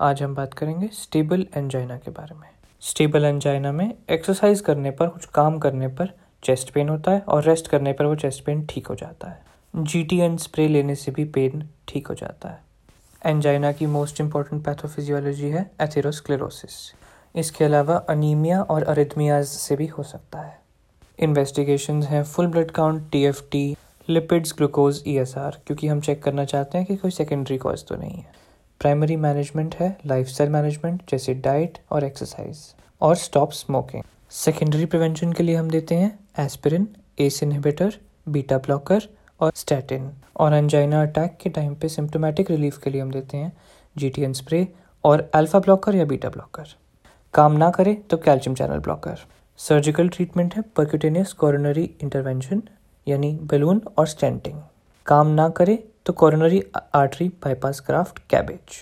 आज हम बात करेंगे स्टेबल एंजाइना के बारे में। स्टेबल एंजाइना में एक्सरसाइज करने पर, कुछ काम करने पर चेस्ट पेन होता है और रेस्ट करने पर वो चेस्ट पेन ठीक हो जाता है। जी टी एन स्प्रे लेने से भी पेन ठीक हो जाता है। एंजाइना की मोस्ट इंपॉर्टेंट पैथोफिजियोलॉजी है एथेरोस्क्लेरोसिस। इसके अलावा अनीमिया और अरिथमियाज से भी हो सकता है। इन्वेस्टिगेशन हैं full blood count T F T lipids, glucose E S R क्योंकि हम चेक करना चाहते हैं कि कोई सेकेंडरी कॉज तो नहीं है। प्राइमरी मैनेजमेंट है लाइफस्टाइल मैनेजमेंट जैसे डाइट और एक्सरसाइज और स्टॉप स्मोकिंग सेकेंडरी प्रिवेंशन के लिए हम देते हैं aspirin ACE inhibitor beta blocker और स्टैटिन और एंजाइना अटैक के टाइम पे सिम्टोमेटिक रिलीफ के लिए हम देते हैं जीटीएन स्प्रे और अल्फ़ा ब्लॉकर या बीटा ब्लॉकर काम ना करे तो calcium channel blocker surgical treatment है परक्यूटेनियस कॉरोनरी इंटरवेंशन यानी बलून और स्टेंटिंग काम ना करे तो coronary artery bypass graft CABG